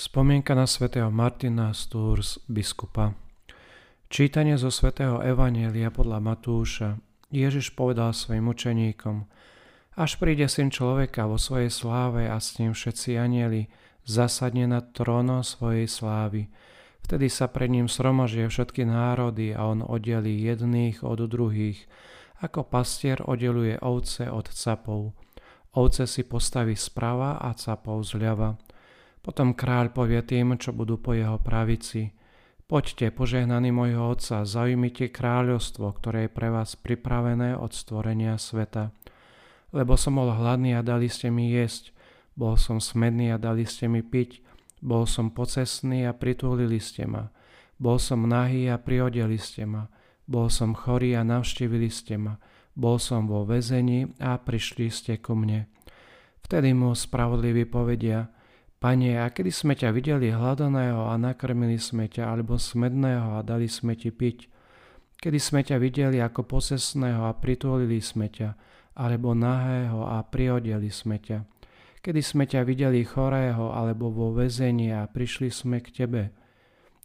Spomienka na svätého Martina z Tours, biskupa. Čítanie zo svätého Evanielia podľa Matúša. Ježiš povedal svojim učeníkom, až príde syn človeka vo svojej sláve a s ním všetci anieli, zasadne na tróno svojej slávy. Vtedy sa pred ním sromažia všetky národy a on oddelí jedných od druhých, ako pastier oddeluje ovce od capov. Ovce si postaví sprava a capov zľava. Potom kráľ povie tým, čo budú po jeho pravici. Poďte, požehnaní mojho otca, zaujmite kráľovstvo, ktoré je pre vás pripravené od stvorenia sveta. Lebo som bol hladný a dali ste mi jesť, bol som smedný a dali ste mi piť, bol som pocesný a pritúlili ste ma, bol som nahý a priodeli ste ma, bol som chorý a navštívili ste ma, bol som vo väzení a prišli ste ku mne. Vtedy mu spravodliví povedia, Pane, a kedy sme ťa videli hladaného a nakrmili sme ťa, alebo smedného a dali sme ti piť? Kedy sme ťa videli ako posesného a pritúlili sme ťa, alebo nahého a priodeli sme ťa? Kedy sme ťa videli chorého alebo vo väzení a prišli sme k tebe?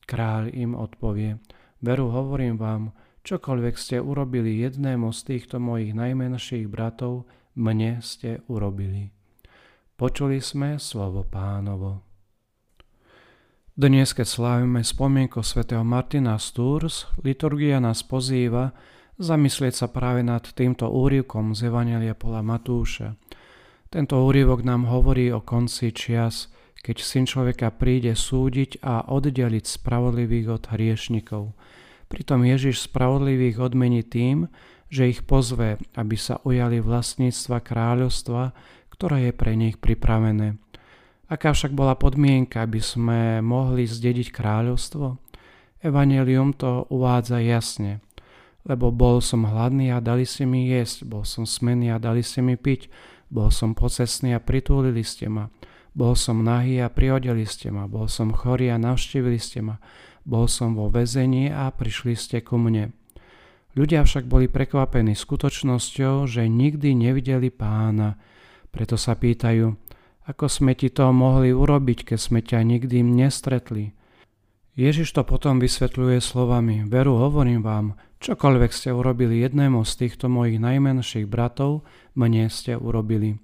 Kráľ im odpovie, veru hovorím vám, čokoľvek ste urobili jednému z týchto mojich najmenších bratov, mne ste urobili. Počuli sme slovo pánovo. Dnes, keď slávime spomienku svätého Martina z Tours, liturgia nás pozýva zamyslieť sa práve nad týmto úrivkom z Evangelia podľa Matúša. Tento úrivok nám hovorí o konci čias, keď syn človeka príde súdiť a oddeliť spravodlivých od hriešnikov. Pritom Ježiš spravodlivých odmení tým, že ich pozve, aby sa ujali vlastníctva kráľovstva, ktoré je pre nich pripravené. Aká však bola podmienka, aby sme mohli zdediť kráľovstvo? Evangelium to uvádza jasne. Lebo bol som hladný a dali ste mi jesť, bol som smený a dali ste mi piť, bol som pocesný a pritúlili ste ma, bol som nahý a priodeli ste ma, bol som chorý a navštívili ste ma, bol som vo väzení a prišli ste ku mne. Ľudia však boli prekvapení skutočnosťou, že nikdy nevideli pána, preto sa pýtajú, ako sme ti to mohli urobiť, keď sme ťa nikdy nestretli. Ježiš to potom vysvetľuje slovami, veru hovorím vám, čokoľvek ste urobili jednému z týchto mojich najmenších bratov, mne ste urobili.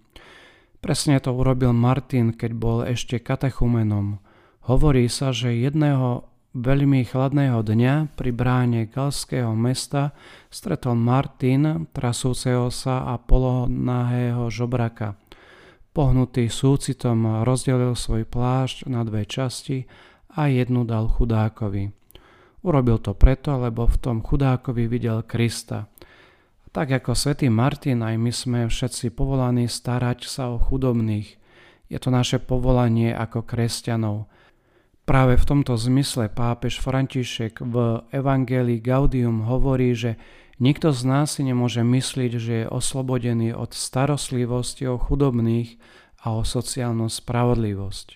Presne to urobil Martin, keď bol ešte katechumenom. Hovorí sa, že jedného veľmi chladného dňa pri bráne galského mesta stretol Martin, trasúceho sa a polonahého žobraka. Pohnutý súcitom rozdelil svoj plášť na dve časti a jednu dal chudákovi. Urobil to preto, lebo v tom chudákovi videl Krista. Tak ako svätý Martin, aj my sme všetci povolaní starať sa o chudobných. Je to naše povolanie ako kresťanov. Práve v tomto zmysle pápež František v Evangelii Gaudium hovorí, že Nikto z nás si nemôže myslieť, že je oslobodený od starostlivosti o chudobných a o sociálnu spravodlivosť.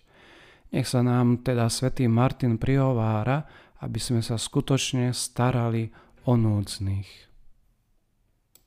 Nech sa nám teda svätý Martin prihovára, aby sme sa skutočne starali o núdznych.